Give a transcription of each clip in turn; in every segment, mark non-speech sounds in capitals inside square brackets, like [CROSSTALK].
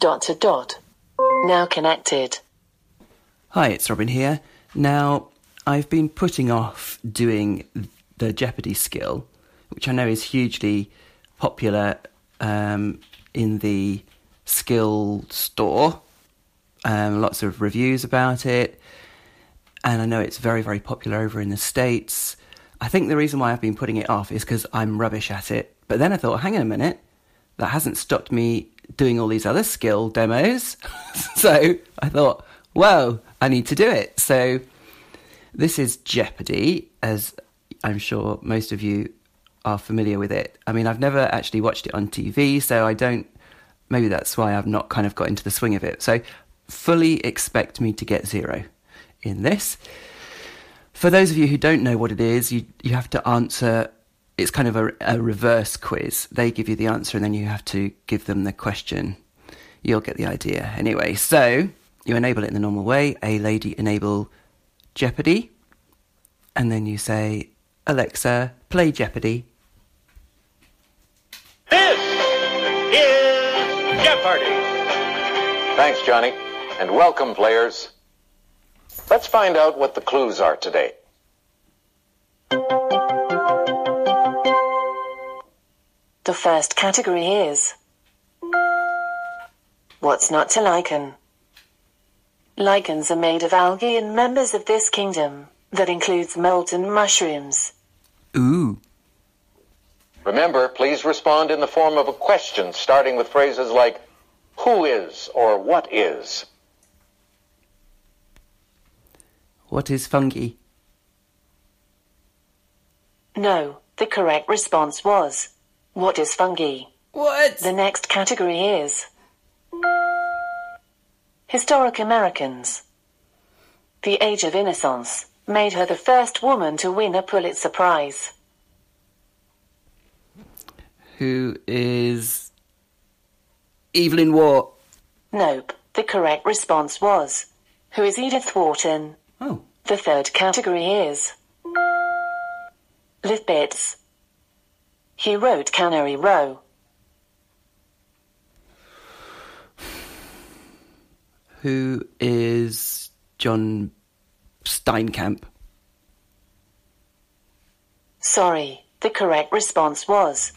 Dot to dot. Now connected. Hi, it's Robin here. Now, I've been putting off doing the Jeopardy skill, which I know is hugely popular um, in the skill store. Um, lots of reviews about it, and I know it's very, very popular over in the States. I think the reason why I've been putting it off is because I'm rubbish at it. But then I thought, hang on a minute, that hasn't stopped me doing all these other skill demos. [LAUGHS] so I thought, whoa, I need to do it. So this is Jeopardy, as I'm sure most of you are familiar with it. I mean, I've never actually watched it on TV, so I don't. Maybe that's why I've not kind of got into the swing of it. So fully expect me to get zero in this. For those of you who don't know what it is, you you have to answer it's kind of a, a, reverse quiz. They give you the answer and then you have to give them the question. You'll get the idea. Anyway, so you enable it in the normal way. A lady enable Jeopardy. And then you say, Alexa, play Jeopardy. This is Jeopardy! Thanks, Johnny. And welcome, players. Let's find out what the clues are today. The first category is What's not to lichen? Lichens are made of algae and members of this kingdom. That includes molten mushrooms. Ooh. Remember, please respond in the form of a question, starting with phrases like who is or what is. What is fungi? No, the correct response was what is fungi? What? The next category is Historic Americans. The Age of Innocence made her the first woman to win a Pulitzer Prize. Who is Evelyn Waugh? Nope. The correct response was Who is Edith Wharton? Oh. The third category is Lit Bits. He wrote Cannery Row. Who is John Steinkamp? Sorry, the correct response was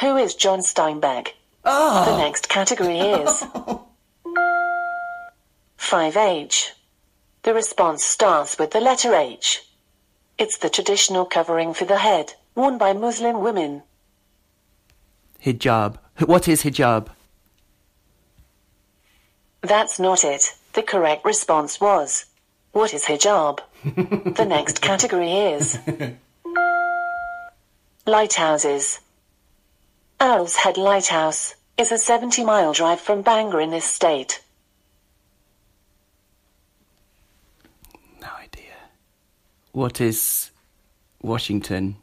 Who is John Steinbeck? Oh. The next category is [LAUGHS] 5H. The response starts with the letter H. It's the traditional covering for the head, worn by Muslim women. Hijab. What is hijab? That's not it. The correct response was What is hijab? the next category is Lighthouses. Owl's Head Lighthouse is a 70 mile drive from Bangor in this state. No idea. What is Washington?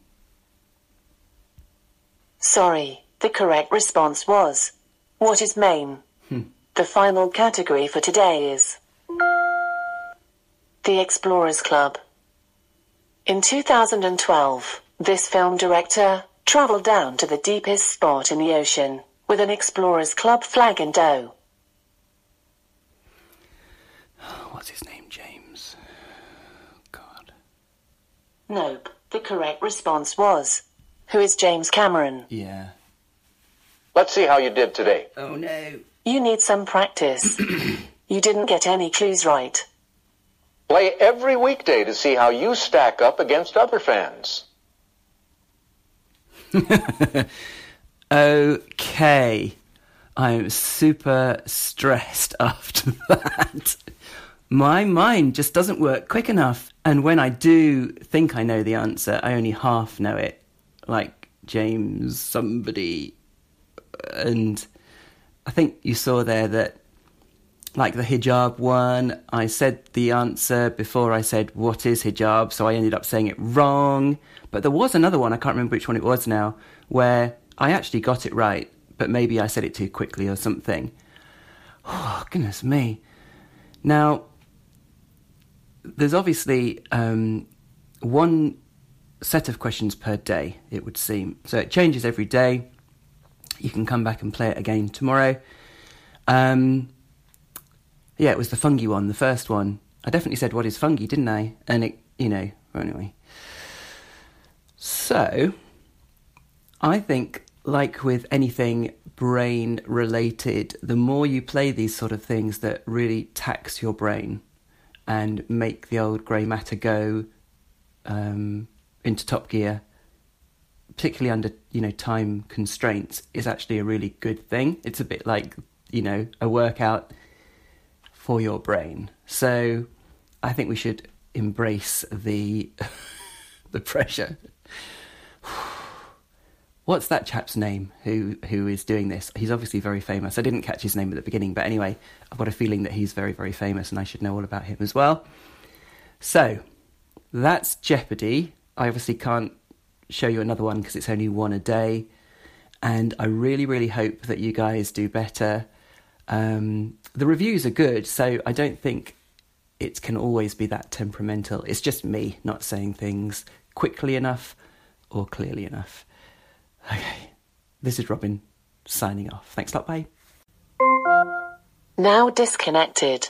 Sorry, the correct response was What is Maine? Hmm. The final category for today is The Explorers Club. In 2012, this film director traveled down to the deepest spot in the ocean with an Explorers Club flag in tow. [SIGHS] What's his name? James. God. Nope, the correct response was Who is James Cameron? Yeah. Let's see how you did today. Oh no. You need some practice. [CLEARS THROAT] you didn't get any clues right. Play every weekday to see how you stack up against other fans. [LAUGHS] Okay. I'm super stressed [LAUGHS] after that. My mind just doesn't work quick enough. And when I do think I know the answer, I only half know it. Like James somebody. And I think you saw there that, like the hijab one, I said the answer before I said what is hijab, so I ended up saying it wrong. But there was another one, I can't remember which one it was now, where I actually got it right, but maybe I said it too quickly or something. Oh, goodness me. Now, there's obviously um, one set of questions per day, it would seem. So it changes every day. You can come back and play it again tomorrow. Um, yeah, it was the fungi one, the first one. I definitely said, What is fungi, didn't I? And it, you know, anyway. So, I think, like with anything brain related, the more you play these sort of things that really tax your brain and make the old grey matter go um, into top gear, particularly under you know time constraints, is actually a really good thing. It's a bit like you know a workout for your brain. So I think we should embrace the [LAUGHS] the pressure. [SIGHS] What's that chap's name who who is doing this? He's obviously very famous. I didn't catch his name at the beginning, but anyway, I've got a feeling that he's very very famous and I should know all about him as well. So, that's Jeopardy. I obviously can't show you another one because it's only one a day. And I really, really hope that you guys do better. Um, the reviews are good, so I don't think it can always be that temperamental. It's just me not saying things quickly enough or clearly enough. Okay, this is Robin signing off. Thanks a lot, bye. Now disconnected.